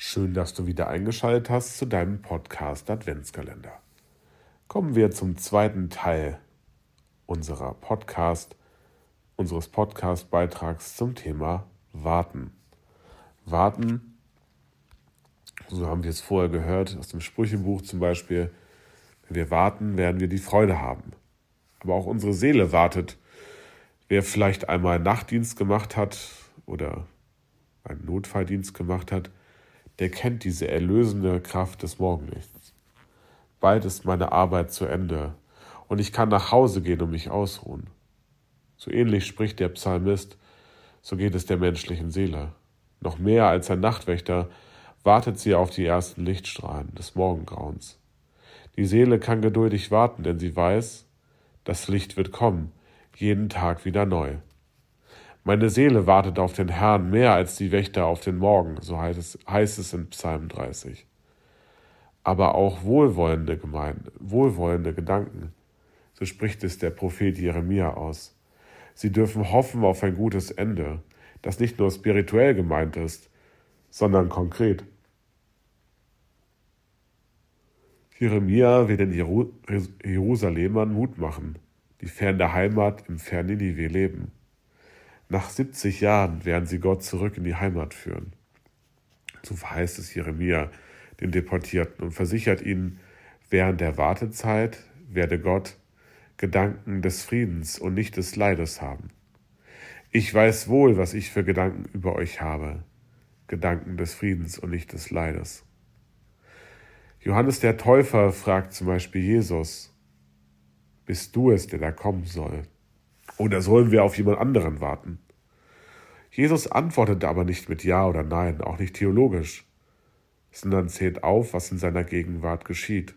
Schön, dass du wieder eingeschaltet hast zu deinem Podcast Adventskalender. Kommen wir zum zweiten Teil unserer Podcast, unseres Podcast-Beitrags zum Thema Warten. Warten, so haben wir es vorher gehört, aus dem Sprüchebuch zum Beispiel, wenn wir warten, werden wir die Freude haben. Aber auch unsere Seele wartet. Wer vielleicht einmal Nachtdienst gemacht hat oder einen Notfalldienst gemacht hat, der kennt diese erlösende Kraft des Morgenlichts. Bald ist meine Arbeit zu Ende und ich kann nach Hause gehen und mich ausruhen. So ähnlich spricht der Psalmist, so geht es der menschlichen Seele. Noch mehr als ein Nachtwächter wartet sie auf die ersten Lichtstrahlen des Morgengrauens. Die Seele kann geduldig warten, denn sie weiß, das Licht wird kommen, jeden Tag wieder neu. Meine Seele wartet auf den Herrn mehr als die Wächter auf den Morgen, so heißt es, heißt es in Psalm 30. Aber auch wohlwollende Gemeinden, wohlwollende Gedanken, so spricht es der Prophet Jeremia aus. Sie dürfen hoffen auf ein gutes Ende, das nicht nur spirituell gemeint ist, sondern konkret. Jeremia will den Jerusalemern Mut machen, die fern der Heimat im fernen Ninive leben. Nach 70 Jahren werden sie Gott zurück in die Heimat führen. So verheißt es Jeremia den Deportierten und versichert ihnen, während der Wartezeit werde Gott Gedanken des Friedens und nicht des Leides haben. Ich weiß wohl, was ich für Gedanken über euch habe, Gedanken des Friedens und nicht des Leides. Johannes der Täufer fragt zum Beispiel Jesus, bist du es, der da kommen soll? Oder sollen wir auf jemand anderen warten? Jesus antwortete aber nicht mit Ja oder Nein, auch nicht theologisch, sondern zählt auf, was in seiner Gegenwart geschieht.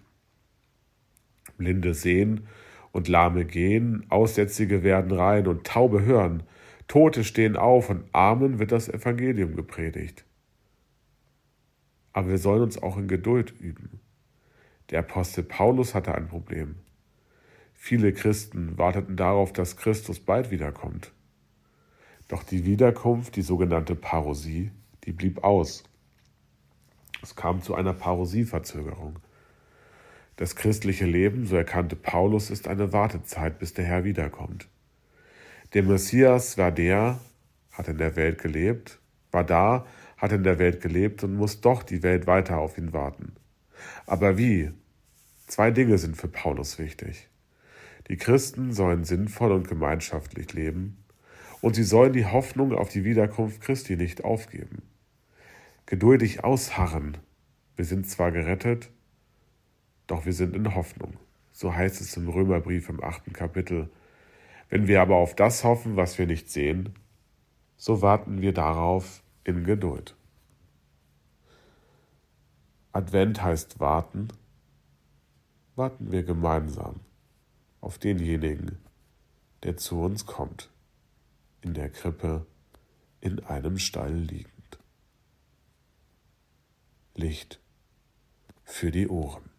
Blinde sehen und Lahme gehen, Aussätzige werden rein und Taube hören, Tote stehen auf und Armen wird das Evangelium gepredigt. Aber wir sollen uns auch in Geduld üben. Der Apostel Paulus hatte ein Problem. Viele Christen warteten darauf, dass Christus bald wiederkommt. Doch die Wiederkunft, die sogenannte Parosie, die blieb aus. Es kam zu einer Parosieverzögerung. Das christliche Leben, so erkannte Paulus, ist eine Wartezeit, bis der Herr wiederkommt. Der Messias war der, hat in der Welt gelebt, war da, hat in der Welt gelebt und muss doch die Welt weiter auf ihn warten. Aber wie? Zwei Dinge sind für Paulus wichtig. Die Christen sollen sinnvoll und gemeinschaftlich leben und sie sollen die Hoffnung auf die Wiederkunft Christi nicht aufgeben. Geduldig ausharren. Wir sind zwar gerettet, doch wir sind in Hoffnung. So heißt es im Römerbrief im achten Kapitel. Wenn wir aber auf das hoffen, was wir nicht sehen, so warten wir darauf in Geduld. Advent heißt warten. Warten wir gemeinsam auf denjenigen, der zu uns kommt, in der Krippe in einem Stall liegend. Licht für die Ohren.